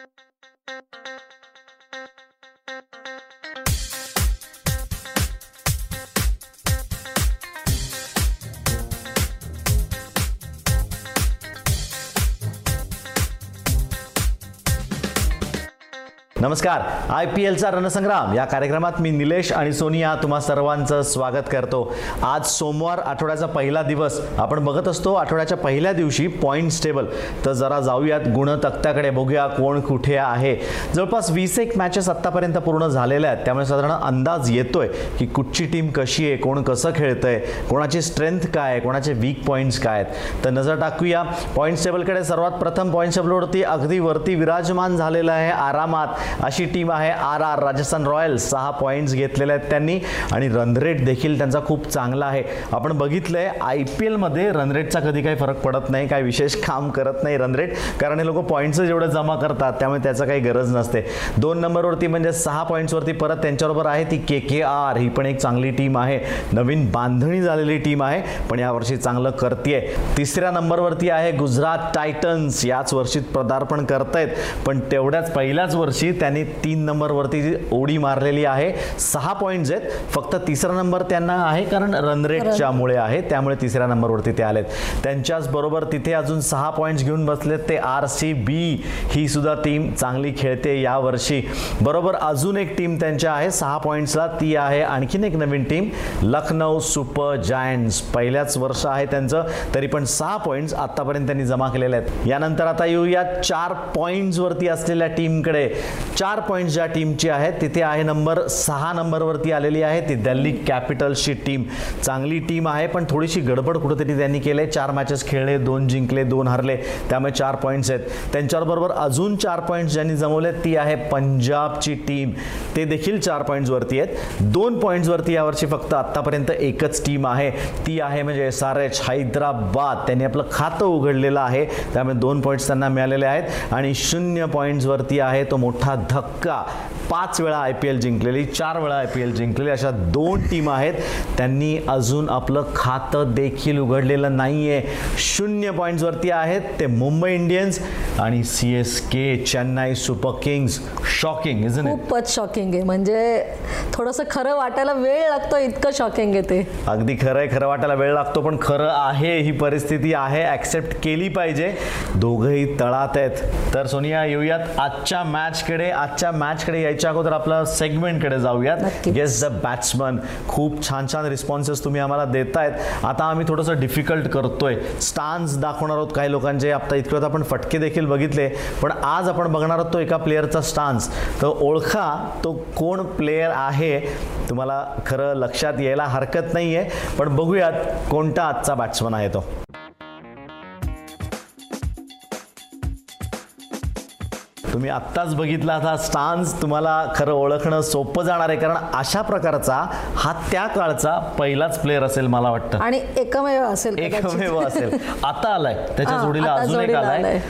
Thank you. नमस्कार. I P एलचा रणसंग्राम. या कार्यक्रमात मी निलेश आणि सोनिया तुम्हा सर्वांचं स्वागत करतो. आज सोमवार आठवड्याचा पहिला दिवस. आपण बघत असतो आठवड्याच्या पहिल्या दिवशी पॉईंट्स टेबल तर जरा जाऊयात गुण तक्त्याकडे बघूया कोण कुठे आहे. जवळपास वीस एक मॅचेस आत्तापर्यंत पूर्ण झालेल्या आहेत. त्यामुळे साधारण अंदाज येतोय की कुठची टीम कशी आहे कोण कसं खेळतंय कोणाची स्ट्रेंथ काय आहे कोणाचे वीक पॉईंट्स काय आहेत. तर नजर टाकूया. पॉईंट्स टेबलकडे सर्वात प्रथम पॉईंट्स टेबलवरती अगदी वरती विराजमान झालेलं आहे आरामात. अशी टीम आहे आर आर राजस्थान रॉयल्स. सहा पॉईंट्स घेतलेले आहेत त्यांनी आणि रनरेट देखील त्यांचा खूप चांगला आहे. आपण बघितलंय आय पी एलमध्ये रनरेटचा कधी काही फरक पडत नाही काही विशेष काम करत नाही रनरेट कारण हे लोक पॉईंट्सच जेवढं जमा करतात त्यामुळे त्याचा काही गरज नसते. दोन नंबरवरती म्हणजे सहा पॉईंट्सवरती परत त्यांच्याबरोबर आहे ती के के आर ही पण एक चांगली टीम आहे. नवीन बांधणी झालेली टीम आहे पण यावर्षी चांगलं करते तिसऱ्या नंबरवरती आहे गुजरात टायटन्स. याच वर्षी पदार्पण करतायत पण तेवढ्याच पहिल्याच वर्षी त्यांनी तीन नंबरवरती ओडी मारलेली आहे सहा पॉईंट्स आहेत. फक्त तिसरा नंबर त्यांना आहे कारण रन रेटच्यामुळे आहे त्यामुळे तिसऱ्या नंबरवरती ते आलेत. त्यांच्याच बरोबर तिथे अजून सहा पॉईंट्स घेऊन बसलेत ते आर सी बी ही सुद्धा टीम चांगली खेळते यावर्षी. बरोबर अजून एक टीम त्यांच्या आहे सहा पॉईंट्सला ती आहे. आणखीन एक नवीन टीम लखनौ सुपर जायंट्स. पहिल्याच वर्ष आहे त्यांचं तरी पण सहा पॉईंट्स आतापर्यंत त्यांनी जमा केलेले आहेत. यानंतर आता येऊया चार पॉईंट्सवरती असलेल्या टीमकडे चार पॉईंट्स ज्या टीमची आहेत तिथे आहे नंबर सहा नंबरवरती आलेली आहे. ती दिल्ली कॅपिटल्सची टीम चांगली टीम आहे पण थोडीशी गडबड कुठेतरी त्यांनी केले चार मॅचेस खेळले दोन जिंकले दोन हरले. त्यामुळे चार पॉईंट्स आहेत. त्यांच्याबरोबर अजून चार पॉईंट्स ज्यांनी जमवले ती आहे पंजाबची टीम ते देखील चार पॉईंट्सवरती आहेत. दोन पॉईंट्सवरती यावर्षी फक्त आत्तापर्यंत एकच टीम आहे. ती आहे म्हणजे एस आर एच हैदराबाद. त्यांनी आपलं खातं उघडलेलं आहे. त्यामुळे दोन पॉईंट्स त्यांना मिळालेले आहेत. आणि शून्य पॉईंट्सवरती आहे तो मोठा धक्का. पाच वेळा आय पी एल जिंकलेली चार वेळा आय पी एल जिंकलेली अशा दोन टीम आहेत. त्यांनी अजून आपलं खातं देखील उघडलेलं नाही आहे शून्य पॉईंट्सवरती आहेत ते मुंबई इंडियन्स आणि C S K Chennai Super Kings. Shocking is खूपच शॉकिंग आहे. म्हणजे थोडंसं खरं वाटायला वेळ लागतो इतकं शॉकिंग आहे ते. अगदी खरं आहे खरं वाटायला वेळ लागतो पण खरं आहे ही परिस्थिती आहे. ॲक्सेप्ट केली पाहिजे. दोघंही तळात आहेत. तर सोनिया येऊयात आजच्या मॅचकडे आजच्या मॅचकडे यायच्या अगोदर आपलं सेगमेंटकडे जाऊयात. गेस द बॅट्समन खूप छान छान रिस्पॉन्सेस तुम्ही आम्हाला देतायत. आता आम्ही थोडंसं डिफिकल्ट करतोय. स्टान्स दाखवणार आहोत काही लोकांचे. आता इतकं आपण फटके देखील बघितले. पण आज आपण बघणार आहोत तो एका प्लेअरचा स्टान्स तर ओळखा तो कोण प्लेयर आहे. तुम्हाला खरं लक्षात यायला हरकत नाही आहे पण बघूयात कोणता आजचा बॅट्समन आहे तो. तुम्ही आत्ताच बघितला हा स्टान्स तुम्हाला खरं ओळखणं सोपं जाणार आहे. कारण अशा प्रकारचा हा त्या काळचा पहिलाच प्लेअर असेल मला वाटतं. आणि एकमेव असेल. एकमेव असेल. आता आलाय. त्याच्या जोडीला अजून एक आलाय.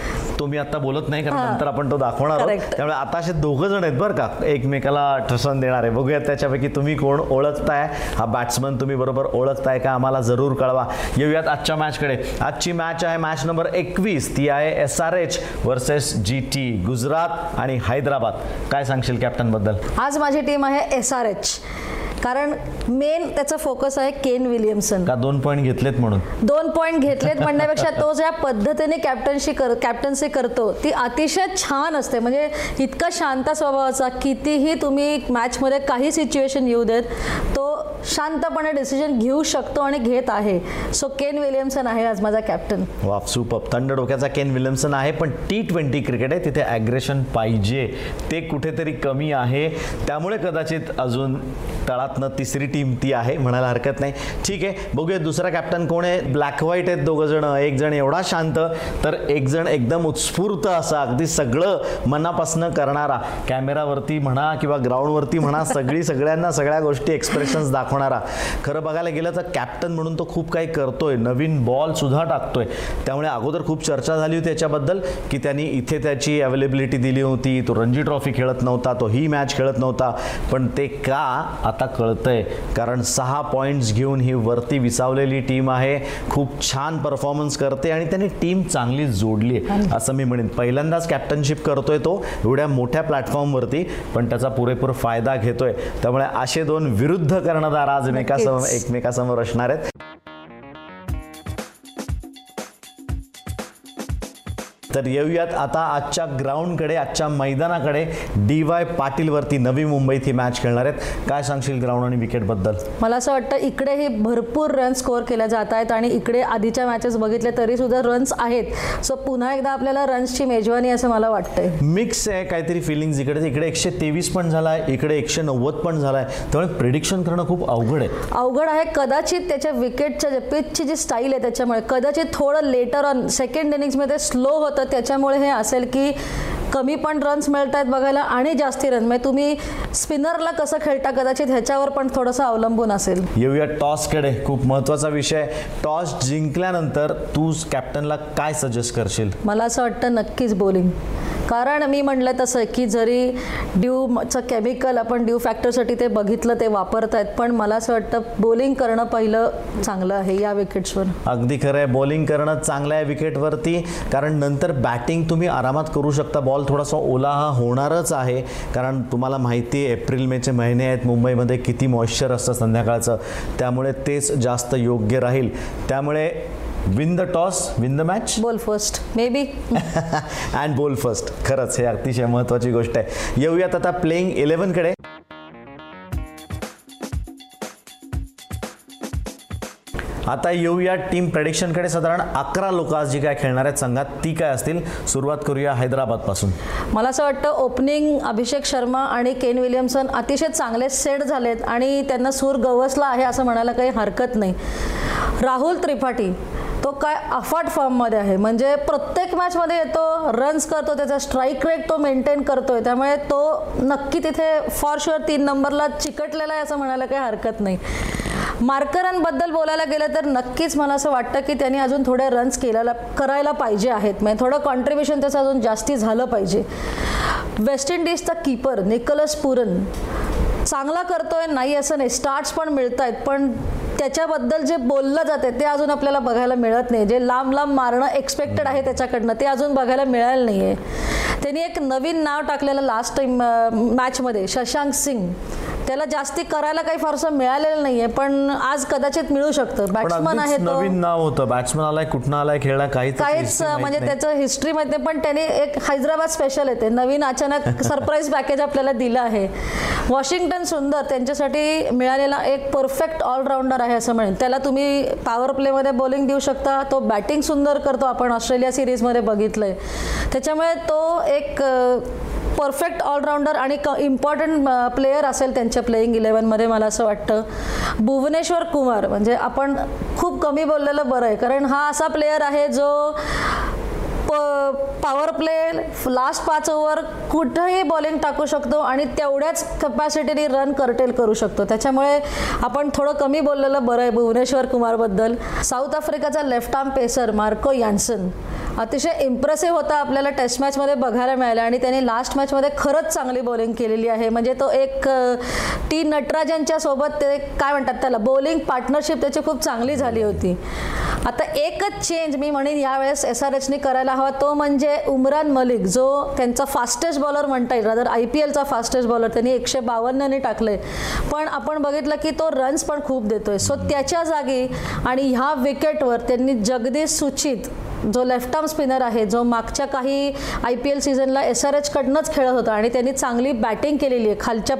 तो मी आता बोलत नाही कारण. नंतर आपण तो दाखवणार. त्यामुळे आता असे दोघं जण आहेत बरं का एकमेकाला ठसन देणार. आहे बघूयात त्याच्यापैकी तुम्ही कोण ओळखताय? हा बॅट्समन तुम्ही बरोबर ओळखताय का? आम्हाला जरूर कळवा. येऊयात आजच्या मॅचकडे आजची मॅच आहे मॅच नंबर एकवीस. ती आहे S R H versus G T Gujarat आणि हैदराबाद. काय सांगशील कॅप्टनबद्दल? आज माझी टीम आहे एस आर एच कारण मेन त्याचा फोकस आहे केन विलियमसन का दोन पॉईंट घेतलेत म्हणून? दोन पॉईंट घेतलेत म्हणण्यापेक्षा तो ज्या पद्धतीने कॅप्टनशी कर कॅप्टन्सी करतो ती अतिशय छान असते. म्हणजे इतका शांत स्वभावाचा कितीही तुम्ही मॅचमध्ये काही सिच्युएशन येऊ देत तो शांतपणे डिसिजन घेऊ शकतो आणि घेत आहे. सो केन विलियमसन आहे आज माझा कॅप्टन वाफ सुपप थंड डोक्याचा केन विलियम्सन आहे पण टी ट्वेंटी क्रिकेट आहे तिथे ॲग्रेशन पाहिजे. ते कुठेतरी कमी आहे. त्यामुळे कदाचित अजून तळातनं तिसरी टीम ती आहे म्हणायला हरकत नाही. ठीक आहे बघूया दुसरा कॅप्टन कोण आहे. ब्लॅक व्हाईट आहेत दोघं जण. एक जण एवढा शांत तर एक जण एकदम उत्स्फूर्त असा अगदी सगळं मनापासनं करणारा. कॅमेरावरती म्हणा किंवा ग्राउंडवरती म्हणा सगळी सगळ्यांना सगळ्या गोष्टी एक्सप्रेशन्स दाखव दाखवणारा. खरं बघायला गेलं तर कॅप्टन म्हणून तो खूप काही करतोय. नवीन बॉल सुद्धा टाकतोय. त्यामुळे अगोदर खूप चर्चा झाली होती याच्याबद्दल की त्यांनी इथे त्याची अवेलेबिलिटी दिली होती. तो रणजी ट्रॉफी खेळत नव्हता तो ही मॅच खेळत नव्हता. पण ते का आता कळतंय. कारण सहा पॉईंट्स घेऊन ही वरती विसावलेली टीम आहे. खूप छान परफॉर्मन्स करते आणि त्यांनी टीम चांगली जोडली आहे. असं मी म्हणेन. पहिल्यांदाच कॅप्टनशिप करतोय तो. एवढ्या मोठ्या प्लॅटफॉर्मवरती पण त्याचा पुरेपूर फायदा घेतोय. त्यामुळे असे दोन विरुद्ध कर्णधार आज एकमेकासमोर. एकमेकासमोर असणार आहेत तर येऊयात आता आजच्या ग्राउंडकडे आजच्या मैदानाकडे डी वाय पाटीलवरती नवी मुंबईत ही मॅच खेळणार आहेत. काय सांगशील ग्राउंड आणि विकेटबद्दल मला असं वाटतं इकडेही भरपूर रन स्कोअर केल्या जात आहेत आणि इकडे आधीच्या मॅचेस बघितले तरी सुद्धा रन्स आहेत. सो पुन्हा एकदा आपल्याला रन्सची मेजवानी असं मला वाटतंय. मिक्स आहे काहीतरी फिलिंग्स इकडे. इकडे एकशे तेवीस पण झाला आहे इकडे एकशे नव्वद पण झाला आहे त्यामुळे प्रिडिक्शन करणं खूप अवघड आहे. अवघड आहे. कदाचित त्याच्या विकेटच्या पिचची जी स्टाईल आहे त्याच्यामुळे कदाचित थोडं लेटर ऑन सेकंड इनिंग्समध्ये स्लो होतं त्याच्यामुळे हे असेल की कमी पण रन्स मिळत आहेत बघायला आणि जास्ती रन म्हणजे तुम्ही स्पिनरला कसं खेळता कदाचित ह्याच्यावर पण थोडंसं अवलंबून असेल. येऊया टॉसकडे खूप महत्त्वाचा विषय. टॉस जिंकल्यानंतर तू कॅप्टनला काय सजेस्ट करशील? मला असं वाटतं नक्कीच बॉलिंग कारण मी म्हणलं तसं की जरी ड्यूचं केमिकल आपण ड्यू फॅक्टरसाठी ते बघितलं ते वापरत आहेत पण मला असं वाटतं बॉलिंग करणं पहिलं चांगलं आहे या विकेट्सवर अगदी खरं आहे. बॉलिंग करणं चांगलं आहे विकेटवरती कारण नंतर बॅटिंग तुम्ही आरामात करू शकता. बॉल थोडासा ओला हा होणारच आहे. कारण तुम्हाला माहिती आहे एप्रिल मेचे महिने आहेत. मुंबईमध्ये किती मॉइश्चर असतं संध्याकाळचं. त्यामुळे तेच जास्त योग्य राहील. त्यामुळे win the toss win the match bowl first maybe and bowl first खरंच हे अतिशय महत्त्वाची गोष्ट आहे. येऊयात आता प्लेईंग इलेव्हनकडे आता येऊया टीम प्रेडिक्शनकडे साधारण अकरा लोक आज जी काय खेळणार आहेत संघात ती काय असतील? सुरुवात करूया हैदराबादपासून. मला असं वाटतं ओपनिंग अभिषेक शर्मा आणि केन विलियमसन अतिशय चांगले सेट झालेत आणि त्यांना सूर गवसला आहे असं म्हणायला काही हरकत नाही. राहुल त्रिपाठी तो काय अफाट फॉर्ममध्ये आहे. म्हणजे प्रत्येक मॅचमध्ये येतो रन्स करतो त्याचा स्ट्राईक रेट तो मेंटेन करतोय. त्यामुळे तो नक्की तिथे फॉर शुअर तीन नंबरला चिकटलेला आहे असं म्हणायला काही हरकत नाही. मार्करांबद्दल बोलायला गेलं तर नक्कीच मला असं वाटतं की त्यांनी अजून थोडे रन्स केलेला करायला पाहिजे आहेत. म्हणजे थोडं कॉन्ट्रीब्युशन त्याचं अजून जास्ती झालं पाहिजे. वेस्ट इंडिजचा कीपर निकलस पुरन चांगला करतोय नाही असं नाही. स्टार्ट्स पण मिळत आहेत पण त्याच्याबद्दल जे बोललं जाते ते अजून आपल्याला बघायला मिळत नाही. जे लांब लांब मारणं एक्सपेक्टेड आहे त्याच्याकडनं ते अजून बघायला मिळालं नाही आहे त्यांनी एक नवीन नाव टाकलेलं लास्ट टाईम मॅचमध्ये शशांक सिंग. त्याला जास्ती करायला काही फारसं मिळालेलं नाहीये पण आज कदाचित मिळू शकतं. बॅट्समन आहे नवीन नाव होतं. बॅट्समन आलाय कुठनं आलाय खेळला काहीच काहीच म्हणजे. त्याचं हिस्ट्री माहिती पण त्याने एक हैदराबाद स्पेशल येते. नवीन अचानक सरप्राईज पॅकेज आपल्याला दिलं आहे. वॉशिंग्टन सुंदर त्यांच्यासाठी मिळालेला एक परफेक्ट ऑलराऊंडर आहे असं म्हणेन. त्याला तुम्ही पॉवर प्लेमध्ये बॉलिंग देऊ शकता. तो बॅटिंग सुंदर करतो आपण ऑस्ट्रेलिया सिरीजमध्ये बघितलंय. त्याच्यामुळे तो एक परफेक्ट ऑलराऊंडर आणि क इम्पॉर्टंट प्लेयर असेल त्यांच्या प्लेईंग इलेवनमध्ये मला असं वाटतं. भुवनेश्वर कुमार म्हणजे आपण खूप कमी बोललेलं बरं आहे. कारण हा असा प्लेयर आहे जो प पॉवर प्ले लास्ट पाच ओव्हर कुठंही बॉलिंग टाकू शकतो आणि तेवढ्याच कपॅसिटीने रन करटेल करू शकतो. त्याच्यामुळे आपण थोडं कमी बोललेलं बरं आहे भुवनेश्वर कुमारबद्दल. South आफ्रिकाचा left arm pacer Marco Jansen अतिशय इम्प्रेसिव्ह होता आपल्याला टेस्ट मॅचमध्ये बघायला मिळालं आणि त्याने लास्ट मॅचमध्ये खरंच चांगली बॉलिंग केलेली आहे. म्हणजे तो एक टी नटराजनच्या सोबत ते काय म्हणतात त्याला बॉलिंग पार्टनरशिप त्याची खूप चांगली झाली होती. आता एकच चेंज मी म्हणेन यावेळेस एस आर एचने करायला हवा तो म्हणजे उमरान मलिक जो त्यांचा फास्टेस्ट बॉलर म्हणता येईल. रादर आय पी एलचा फास्टेस्ट बॉलर त्यांनी एकशे बावन्नने आहे पण आपण बघितलं की तो रन्स पण खूप देतोय. सो त्याच्या जागी आणि ह्या विकेटवर त्यांनी जगदीश सुचित जो लेफ्ट आर्म स्पिनर आहे जो मागच्या काही आय पी एल सीझनला एस आर एचकडनंच खेळत होता आणि त्यांनी चांगली बॅटिंग केलेली आहे खालच्या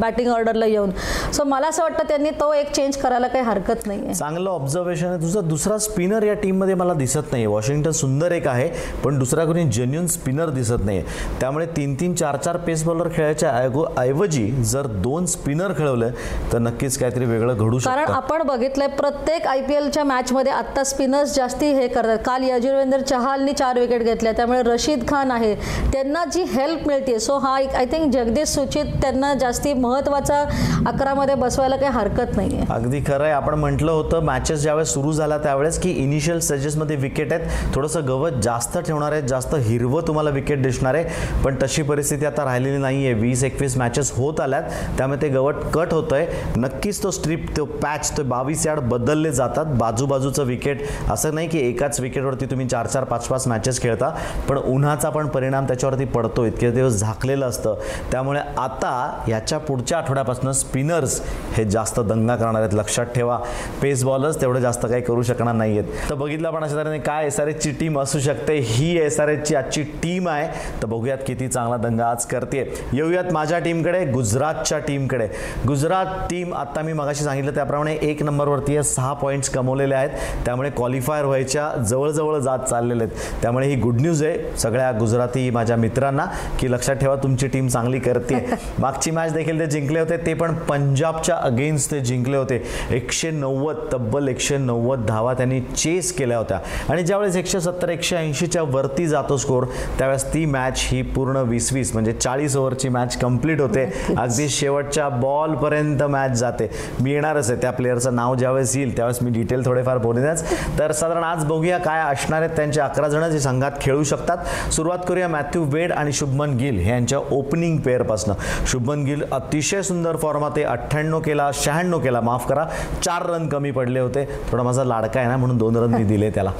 बॅटिंग ऑर्डरला येऊन. सो मला असं वाटतं त्यांनी तो एक चेंज करायला काही हरकत नाही आहे चांगलं ऑब्झर्वेशन आहे. तुझा दुसरा स्पिनर या टीममध्ये मला दिसत नाही वॉशिंग्टन सुंदर एक आहे पण दुसरा कोणी जेन्युन स्पिनर दिसत नाही त्यामुळे तीन तीन चार चार पेस बॉलर खेळायच्या ऐवजी जर दोन स्पिनर खेळवलं तर नक्कीच काहीतरी वेगळं घडू कारण आपण बघितलंय प्रत्येक आय पी एलच्या मॅचमध्ये आत्ता स्पिनर्स जास्ती हे करतात. काल यजुर्वेंद्र चहालनी चार विकेट घेतल्या. त्यामुळे रशीद खान आहे. त्यांना जी हेल्प मिळते सो हा एक आय थिंक जगदीश सुचित त्यांना जास्ती महत्त्वाचा अकरामध्ये बसवायला काही हरकत नाही आहे अगदी खरं आहे. आपण म्हटलं होतं मॅचेस ज्यावेळेस सुरू झाला त्यावेळेस की इनिशियल स्टेजेसमध्ये विकेट आहेत. थोडंसं गवत जास्त ठेवणार आहे जास्त हिरवं तुम्हाला विकेट दिसणार आहे. पण तशी परिस्थिती आता राहिलेली नाही आहे वीस एकवीस मॅचेस होत आल्यात. त्यामुळे ते गवत कट होतं आहे नक्कीच तो स्ट्रीप तो पॅच तो बावीस यार्ड बदलले जातात. बाजूबाजूचं विकेट असं नाही की एकाच विकेटवर त्याच्यावरती तुम्ही चार चार पाच पाच मॅचेस खेळता पण उन्हाचा पण परिणाम त्याच्यावरती पडतो. इतके दिवस झाकलेलं असतं. त्यामुळे आता ह्याच्या पुढच्या आठवड्यापासून स्पिनर्स हे जास्त दंगा करणार आहेत. लक्षात ठेवा. पेस बॉलर्स तेवढं जास्त काही करू शकणार नाही आहेत तर बघितलं पण अशा तऱ्हेने काय एस आर एचची टीम असू शकते. ही एस आर एचची आजची टीम आहे. तर बघूयात किती चांगला दंगा आज करते येऊयात माझ्या टीमकडे गुजरातच्या टीमकडे गुजरात टीम आता मी मगाशी सांगितलं त्याप्रमाणे एक नंबरवरती सहा पॉईंट्स कमवलेले आहेत. त्यामुळे क्वालिफायर व्हायच्या जवळजवळ जात चाललेले आहेत. त्यामुळे ही गुड न्यूज आहे सगळ्या गुजराती माझ्या मित्रांना की लक्षात ठेवा तुमची टीम चांगली करते मागची मॅच देखील ते जिंकले होते ते पण पंजाबच्या अगेन्स्ट ते जिंकले होते. एकशे नव्वद तब्बल एकशे नव्वद धावा त्यांनी चेस केल्या होत्या. आणि ज्यावेळेस एकशे सत्तर एकशे ऐंशीच्या वरती जातो स्कोर त्यावेळेस ती मॅच ही पूर्ण वीस वीस म्हणजे चाळीस ओव्हरची मॅच कंप्लीट होते. अगदी शेवटच्या बॉलपर्यंत मॅच जाते. मी येणारच आहे त्या प्लेअरचं नाव ज्यावेळेस येईल त्यावेळेस मी डिटेल थोडेफार बोलेनच तर साधारण आज बघूया काय असणार आहेत त्यांचे अकरा जण जे संघात खेळू शकतात. सुरुवात करूया मॅथ्यू वेड आणि शुभमन गिल यांच्या ओपनिंग पेअरपासनं शुभमन गिल अतिशय सुंदर फॉर्मात आहे. अठ्ठ्याण्णव केला शहाण्णव केला. माफ करा चार रन कमी पडले होते. थोडा माझा लाडका आहे ना म्हणून दोन रन मी दिले त्याला.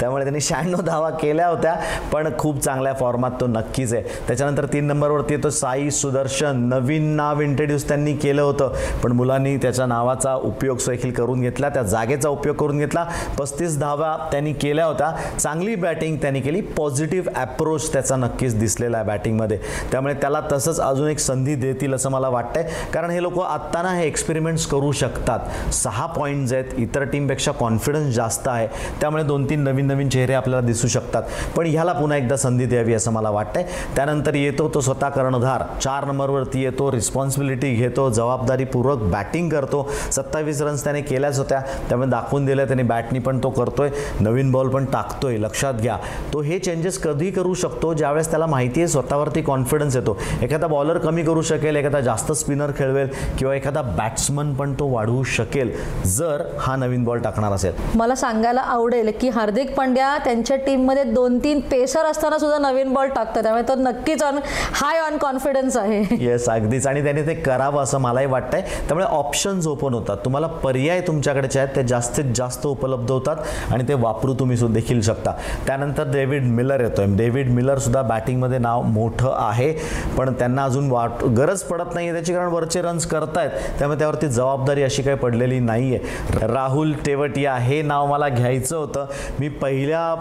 त्यामुळे त्यांनी शहाण्णव धावा केल्या होत्या पण खूप चांगल्या फॉर्मात तो नक्कीच आहे. त्याच्यानंतर तीन नंबरवरती येतो साई सुदर्शन. नवीन नाव इंट्रोड्यूस त्यांनी केलं होतं पण मुलांनी त्याच्या नावाचा उपयोग देखील करून घेतला त्या जागेचा उपयोग करून घेतला. पस्तीस धावा त्यांनी केल्या होत्या. चांगली बॅटिंग त्यांनी केली. पॉझिटिव्ह ॲप्रोच त्याचा नक्कीच दिसलेला आहे बॅटिंगमध्ये त्यामुळे त्याला तसंच अजून एक संधी देतील असं मला वाटतंय. कारण हे लोक आत्ता ना हे एक्सपेरिमेंट्स करू शकतात. सहा पॉईंट्स आहेत. इतर टीमपेक्षा कॉन्फिडन्स जास्त आहे. त्यामुळे दोन तीन नवीन नवीन चेहरे आपल्याला दिसू शकतात. पण ह्याला पुन्हा एकदा संधी द्यावी असं मला वाटतंय. त्यानंतर येतो तो स्वतः कर्णधार. चार नंबरवरती येतो. रिस्पॉन्सिबिलिटी घेतो. जबाबदारीपूर्वक बॅटिंग करतो. सत्तावीस रन्स त्याने केल्याच होत्या. त्यामुळे दाखवून दिलं त्याने बॅटनी पण तो करतोय. नवीन बॉल पण टाकतोय लक्षात घ्या. तो हे चेंजेस कधी करू शकतो? ज्यावेळेस त्याला माहिती आहे स्वतःवरती कॉन्फिडन्स येतो. एखादा बॉलर कमी करू शकेल एखादा जास्त स्पिनर खेळवेल किंवा एखादा बॅट्समन पण तो वाढवू शकेल. जर हा नवीन बॉल टाकणार असेल. मला सांगायला आवडेल की हार्दिक पांड्या त्यांच्या टीममध्ये दोन तीन पेसर असताना सुद्धा नवीन बॉल टाकतो त्यामुळे तो नक्कीच ऑन हाय ऑन कॉन्फिडन्स आहे. येस अगदीच. आणि त्याने ते करावं असं मलाही वाटतंय. त्यामुळे ऑप्शन्स ओपन होतात. तुम्हाला पर्याय तुमच्याकडेचे आहेत ते जास्तीत जास्त उपलब्ध होतात आणि ते वापरू तुम्ही सुद्धा. देखील शकता त्यानंतर डेव्हिड मिलर येतोय. डेव्हिड मिलर सुद्धा बॅटिंगमध्ये नाव मोठं आहे पण त्यांना अजून वाट गरज पडत नाही त्याची कारण वरचे रन्स करतायत. त्यामुळे त्यावरती जबाबदारी अशी काही पडलेली नाही आहे राहुल टेवटिया हे नाव मला घ्यायचं होतं. मी पहिल्या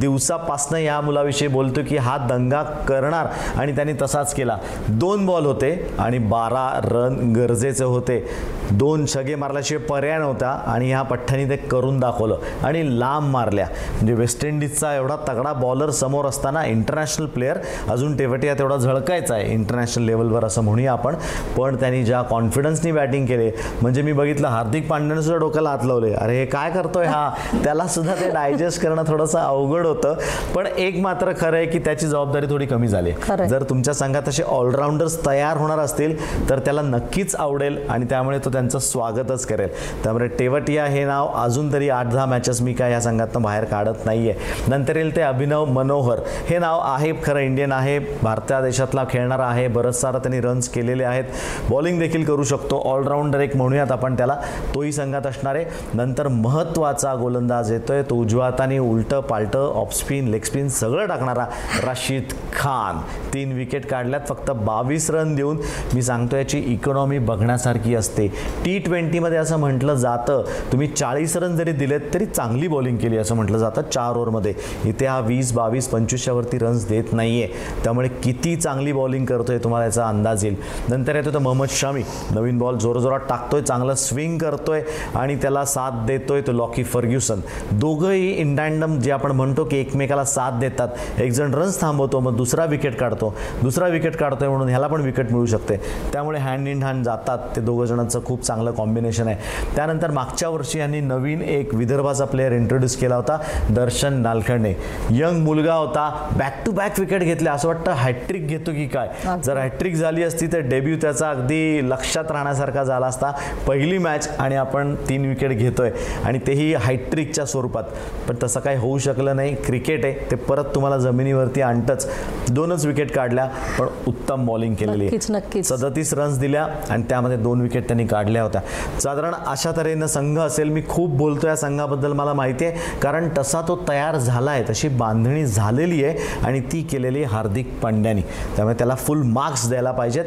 दिवसापासनं या मुलाविषयी बोलतो की हा दंगा करणार आणि त्यांनी तसाच केला. दोन बॉल होते आणि बारा रन गरजेचे होते. दोन छगे मारल्याशिवाय पर्याय नव्हता आणि ह्या पठ्ठ्याने ते करून दाखवलं आणि लांब मारल्या. म्हणजे वेस्ट इंडिजचा एवढा तगडा बॉलर समोर असताना इंटरनॅशनल प्लेअर अजून तेवटिया तेवढा झळकायचा आहे. इंटरनॅशनल लेवलवर असं म्हणूया आपण. पण त्यांनी ज्या कॉन्फिडन्सनी बॅटिंग केले म्हणजे मी बघितलं हार्दिक पांड्याने सुद्धा डोक्याला हात लावले. अरे हे काय करतोय हा? त्याला सुद्धा ते डायजेस्ट करणं थोडंसं अवघड होतं. पण एक मात्र खरं आहे की त्याची जबाबदारी थोडी कमी झाली. जर तुमच्या संघात असे ऑलराऊंडर्स तयार होणार असतील तर त्याला नक्कीच आवडेल आणि त्यामुळे तो त्यांचं स्वागतच करेल. त्यामुळे टेवटिया हे नाव अजून तरी आठ दहा मॅचेस मी काय या संघातनं बाहेर काढत आहे नंतर येईल ते अभिनव मनोहर. हे नाव आहे खरं इंडियन आहे भारतीय देशातला खेळणारा आहे बरंच सारा त्यांनी रन्स केलेले आहेत. बॉलिंग देखील करू शकतो. ऑलराऊंडर एक म्हणूयात आपण त्याला. तोही संघात असणार आहे. नंतर महत्त्वाचा गोलंदाज येतोय. तो उजव्या हाताने उलटं पालटं ऑफस्पिन लेगस्पिन सगळं टाकणारा राशीद खान. तीन विकेट काढल्यात. फक्त बावीस रन देऊन मी सांगतो याची इकॉनॉमी बघण्यासारखी असते. टी ट्वेंटीमध्ये असं म्हटलं जातं. तुम्ही चाळीस रन जरी दिलेत तरी चांगली बॉलिंग केली असं म्हटलं जातं. चार ओव्हरमध्ये. इथे हा वीस बावीस पंचवीसच्यावरती रन्स देत नाही आहे त्यामुळे किती चांगली बॉलिंग करतोय तुम्हाला याचा अंदाज येईल. नंतर येतो तर मोहम्मद शमी. नवीन बॉल जोरजोरात टाकतोय चांगलं स्विंग करतोय आणि त्याला साथ देतोय तो लॉकी फर्ग्युसन दोघंही इंडॅन्डम जे आपण म्हणतो की एकमेकाला साथ देतात. एकजण रन्स थांबवतो मग दुसरा विकेट काढतो. दुसरा विकेट काढतोय म्हणून ह्याला पण विकेट मिळू शकते. त्यामुळे हँड इन हँड जातात. ते दोघं जणांचं खूप चांगलं कॉम्बिनेशन आहे. त्यानंतर मागच्या वर्षी यांनी नवीन एक विदर्भाचा प्लेअर इंट्रोड्यूस केला होता. दर्शन नालखंडे. यंग मुलगा होता बॅक टू बॅक विकेट घेतले. असं वाटतं हॅट्रिक घेतो की काय? जर हॅट्रिक झाली असती तर डेब्यू त्याचा अगदी लक्षात राहण्यासारखा झाला असता. पहिली मॅच आणि आपण तीन विकेट घेतोय. आणि तेही हॅट्रिकच्या स्वरूपात. पण तसं काही होऊ शकलं नाही. क्रिकेट आहे. ते परत तुम्हाला जमिनीवरती आणतंच. दोनच विकेट काढल्या पण उत्तम बॉलिंग केलेली आहे. सदतीस रन्स दिल्या आणि त्यामध्ये दोन विकेट त्यांनी काढल्या होत्या. साधारण अशा तऱ्हेनं संघ असेल. मी खूप बोलतो या संघाबद्दल. मला माहिती आहे. कारण तसा तो तयार झाला आहे तशी बांधणी झालेली आहे आणि ती केलेली हार्दिक पांड्यानी. त्यामुळे त्याला फुल मार्क्स द्यायला पाहिजेत.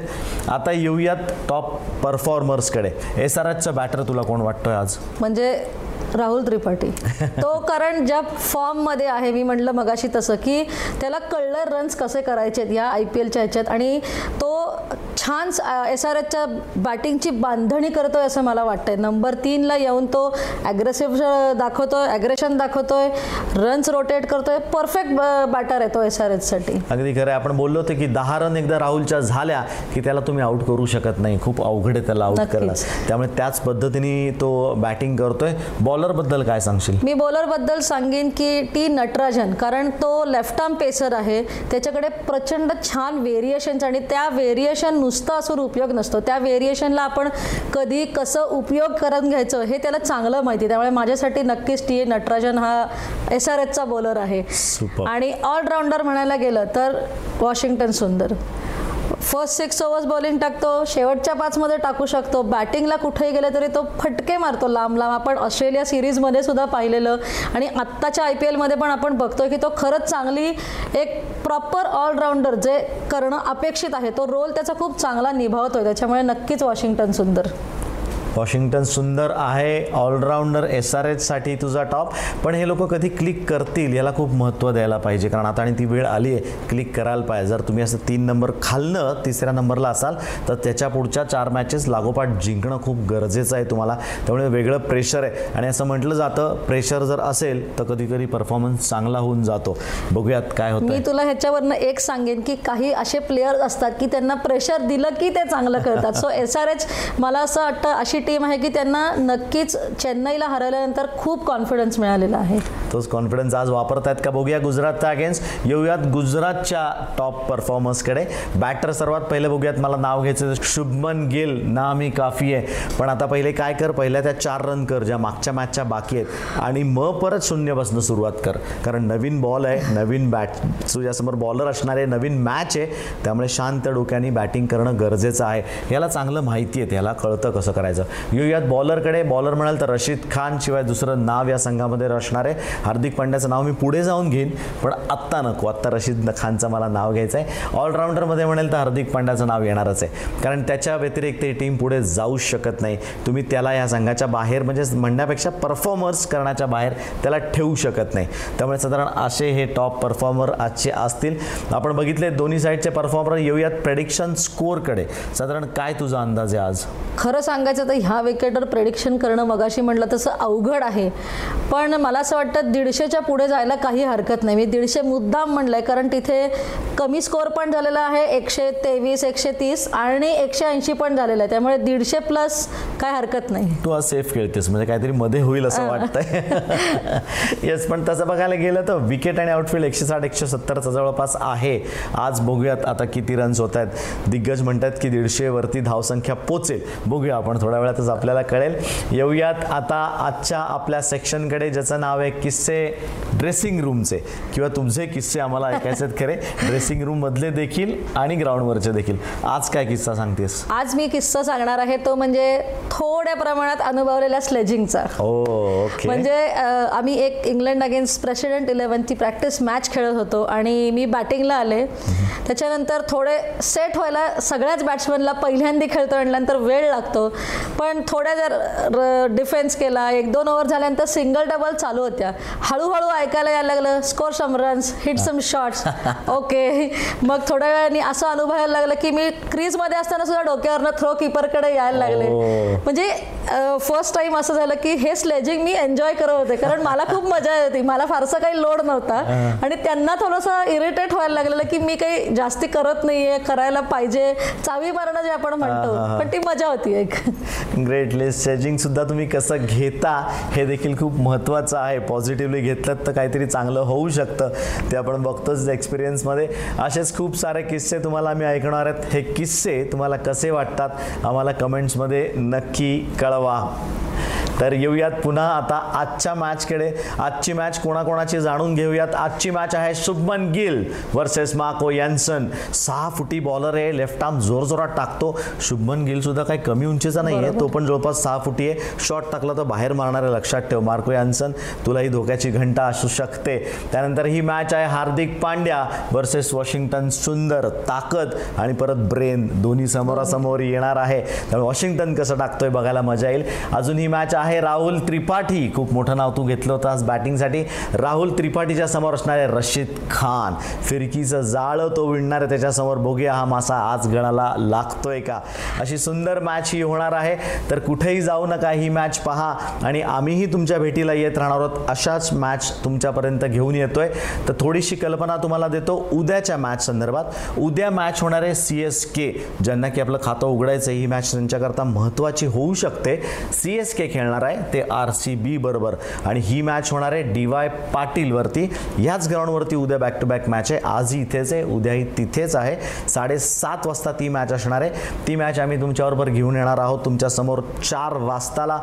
आता येऊयात टॉप परफॉर्मर्सकडे एस आर एचचा बॅटर तुला कोण वाटतोय आज? म्हणजे राहुल त्रिपाठी. तो कारण ज्या फॉर्ममध्ये आहे मी म्हटलं मगाशी तसं की त्याला कळलं रन्स कसे करायचे या आय पी एलच्या ह्याच्यात. आणि तो छान एस आर एचच्या बॅटिंगची बांधणी करतोय असं मला वाटतंय. नंबर तीनला येऊन तो ॲग्रेसिव्ह दाखवतोय ॲग्रेशन दाखवतोय रन्स रोटेट करतोय. परफेक्ट बॅटर आहे तो एस आर एचसाठी अगदी खरं आपण बोललो होतो की दहा रन एकदा राहुलच्या झाल्या की त्याला तुम्ही आउट करू शकत नाही. खूप अवघड आहे त्याला आउट. करणं त्यामुळे त्याच पद्धतीने तो बॅटिंग करतोय. बॉलरबद्दल काय सांगशील? मी बॉलरबद्दल सांगेन की टी नटराजन कारण तो लेफ्ट आर्म पेसर आहे. त्याच्याकडे प्रचंड छान व्हेरिएशन्स आणि त्या व्हेरिएशन नुसतं असून उपयोग नसतो त्या व्हेरिएशनला आपण कधी कसं उपयोग करून घ्यायचं हे त्याला चांगलं माहिती आहे. त्यामुळे माझ्यासाठी नक्कीच टी नटराजन हा एस आर एचचा बॉलर आहे. आणि ऑलराऊंडर म्हणायला गेलं तर वॉशिंग्टन सुंदर फर्स्ट सिक्स ओव्हर्स बॉलिंग टाकतो. शेवटच्या पाचमध्ये टाकू शकतो. बॅटिंगला कुठेही गेलं तरी तो फटके मारतो लांब लांब. आपण ऑस्ट्रेलिया सिरीजमध्ये सुद्धा पाहिलेलं. आणि आत्ताच्या आय पी एलमध्ये पण आपण बघतोय की तो खरंच चांगली एक प्रॉपर ऑलराऊंडर जे करणं अपेक्षित आहे. तो रोल त्याचा खूप चांगला निभावतोय. त्याच्यामुळे नक्कीच वॉशिंग्टन सुंदर. वॉशिंग्टन सुंदर आहे ऑलराऊंडर एस आर एचसाठी तुझा टॉप पण हे लोक कधी क्लिक करतील याला खूप महत्त्व द्यायला पाहिजे कारण आता आणि ती वेळ आली आहे क्लिक करायला पाहिजे. जर तुम्ही असं तीन नंबर खालनं तिसऱ्या नंबरला असाल तर त्याच्या पुढच्या चार मॅचेस लागोपाठ जिंकणं खूप गरजेचं आहे तुम्हाला. त्यामुळे वेगळं प्रेशर आहे. आणि असं म्हटलं जातं प्रेशर जर असेल तर कधी कधी परफॉर्मन्स चांगला होऊन जातो. बघूयात काय होतं मी तुला ह्याच्यावरनं एक सांगेन की काही असे प्लेयर्स असतात की त्यांना प्रेशर दिलं की ते चांगलं करतात. सो एस आर एच मला असं वाटतं अशी टीम आहे की त्यांना नक्कीच चेन्नईला हरवल्यानंतर खूप कॉन्फिडन्स मिळालेला आहे. तोच कॉन्फिडन्स आज वापरतायत का बघूया गुजरातच्या अगेन्स्ट येऊयात गुजरातच्या टॉप परफॉर्मर्सकडे बॅटर सर्वात पहिले बघूयात मला नाव घ्यायचं शुभमन गिल. ना मी काफी आहे. पण आता पहिले काय कर पहिल्या त्या चार रन कर ज्या मागच्या मॅचच्या बाकी आहेत. आणि मग परत शून्यपासून सुरुवात कर. कारण नवीन बॉल आहे नवीन बॅट तुझ्यासमोर बॉलर असणारे नवीन मॅच आहे. त्यामुळे शांत डोक्याने बॅटिंग करणं गरजेचं आहे. याला चांगलं माहिती आहे याला कळतं कसं करायचं. येऊयात. बॉलरकडे बॉलर म्हणाल तर रशीद खान शिवाय दुसरं नाव या संघामध्ये असणार आहे. हार्दिक पांड्याचं नाव मी पुढे जाऊन घेईन पण आत्ता नको. आत्ता रशीद खानचं मला नाव घ्यायचं आहे ऑलराऊंडरमध्ये म्हणाल तर हार्दिक पांड्याचं नाव येणारच आहे. कारण त्याच्या व्यतिरिक्त ही टीम पुढे जाऊ शकत नाही. तुम्ही त्याला या संघाच्या बाहेर म्हणजे म्हणण्यापेक्षा परफॉर्मर्स करण्याच्या बाहेर त्याला ठेवू शकत नाही. त्यामुळे साधारण असे हे टॉप परफॉर्मर आजचे असतील. आपण बघितले दोन्ही साईडचे परफॉर्मर येऊयात प्रेडिक्शन स्कोअरकडे साधारण काय तुझा अंदाज आहे आज? खरं सांगायचं तर ह्या विकेटवर प्रेडिक्शन करणं मगाशी म्हटलं तसं अवघड आहे. पण मला असं वाटतं दीडशेच्या पुढे जायला काही हरकत नाही. मी दीडशे मुद्दाम म्हणलंय कारण तिथे कमी स्कोअर पण झालेला आहे एकशे तेवीस एकशे तीस आणि एकशे ऐंशी पण झालेलं आहे. त्यामुळे दीडशे प्लस काय हरकत नाही. तू आज सेफ खेळतेस म्हणजे काहीतरी मध्ये होईल असं वाटतंय. येस पण तसं बघायला गेलं तर विकेट आणि आउटफील्ड एकशे साठ एकशे सत्तरचा जवळपास आहे. आज बघूयात आता किती रन्स होत आहेत दिग्गज म्हणतात की दीडशे वरती धावसंख्या पोचेल. बघूया आपण थोड्या वेळातच आपल्याला कळेल. येऊयात आता आजच्या आपल्या सेक्शनकडे ज्याचं नाव आहे किस्से ड्रेसिंग रूमचे. किंवा तुमचे किस्से आम्हाला ऐकायचे आहेत खरे. ड्रेसिंग रूम मधले देखील आणि ग्राउंडवरचे देखील. आज काय किस्सा सांगतेस? आज मी किस्सा सांगणार आहे तो म्हणजे थोड्या प्रमाणात अनुभवलेल्या स्लेजिंगचा ओके. म्हणजे आम्ही एक इंग्लंड अगेन्स्ट प्रेसिडेंट इलेव्हनची प्रॅक्टिस मॅच खेळत होतो आणि मी बॅटिंगला आले. त्याच्यानंतर थोडे सेट व्हायला सगळ्याच बॅट्समनला पहिल्यांदा खेळतो म्हटल्यानंतर वेळ लागतो. पण थोड्या जर डिफेन्स केला एक दोन ओव्हर झाल्यानंतर सिंगल डबल चालू होत्या. हळूहळू ऐकायला यायला लागलं score some runs hit some shots okay मग थोड्या वेळाने असं अनुभवायला लागलं की मी क्रीजमध्ये असताना सुद्धा डोक्यावरनं थ्रो किपरकडे यायला लागले. ओ. म्हणजे फर्स्ट टाइम असं झालं की हे स्लेजिंग मी एन्जॉय करत होते. कारण मला खूप मजा येते मला फारसा काही लोड नव्हता. आणि त्यांना थोडंसं इरिटेट व्हायला लागलेलं की मी काही जास्ती करत नाहीये करायला पाहिजे. चावी मारणं जे आपण म्हणतो. पण ती मजा होती एक. ग्रेट लेस सुद्धा तुम्ही कसं घेता हे देखील खूप महत्त्वाचं आहे. पॉझिटिव्हली घेतलं तर काहीतरी चांगलं होऊ शकतं. ते आपण बघतोच एक्सपिरियन्समध्ये असेच खूप सारे किस्से तुम्हाला आम्ही ऐकणार आहेत. हे किस्से तुम्हाला कसे वाटतात आम्हाला कमेंट्समध्ये नक्की कळवा. तर येऊयात पुन्हा आता आजच्या मॅचकडे आजची मॅच कोणाकोणाची जाणून घेऊयात. आजची मॅच आहे Shubman Gill versus Marco Jansen सहा फुटी बॉलर आहे. लेफ्ट आर्म जोरजोरात टाकतो. शुभमन गिल सुद्धा काही कमी उंचीचा नाही आहे तो पण जवळपास सहा फुटी आहे. शॉट टाकला तर बाहेर मारणारे लक्षात ठेव मार्को यॅन्सन तुला ही धोक्याची घंटा असू शकते. त्यानंतर ही मॅच आहे हार्दिक पांड्या वर्सेस वॉशिंग्टन सुंदर ताकद आणि परत ब्रेन दोन्ही समोरासमोर येणार आहे. त्यामुळे वॉशिंग्टन कसं टाकतोय बघायला मजा येईल. अजून ही मॅच आहे राहुल त्रिपाठी. खूप मोठं नाव तू घेतलं होतं आज बॅटिंगसाठी राहुल त्रिपाठीच्या समोर असणारे रशीद खान. फिरकीचं जाळं तो विणणार आहे त्याच्यासमोर. बघूया हा मासा आज गळाला लागतोय का? अशी सुंदर मॅच ही होणार आहे. तर कुठेही जाऊ नका ही मॅच पहा. आणि आम्हीही तुमच्या भेटीला येत राहणार आहोत. अशाच मॅच तुमच्यापर्यंत घेऊन येतोय. तर थोडीशी कल्पना तुम्हाला देतो. उद्याच्या मॅच संदर्भात. उद्या मॅच होणार आहे सी एस के ज्यांना की आपलं खातं उघडायचं ही मॅच त्यांच्याकरता महत्त्वाची होऊ शकते. सी एस के खेळणार आहे ते आर सी बी बरोबर. आणि ही मॅच होणार आहे डी वाय पाटीलवरती ह्याच ग्राउंडवरती उद्या बॅक टू बॅक मॅच आहे. आजही इथेच आहे उद्याही तिथेच आहे. साडेसात वाजता ती मॅच असणार आहे. ती मॅच आम्ही तुमच्याबरोबर घेऊन येणार आहोत. तुमच्यासमोर चार वाजताला.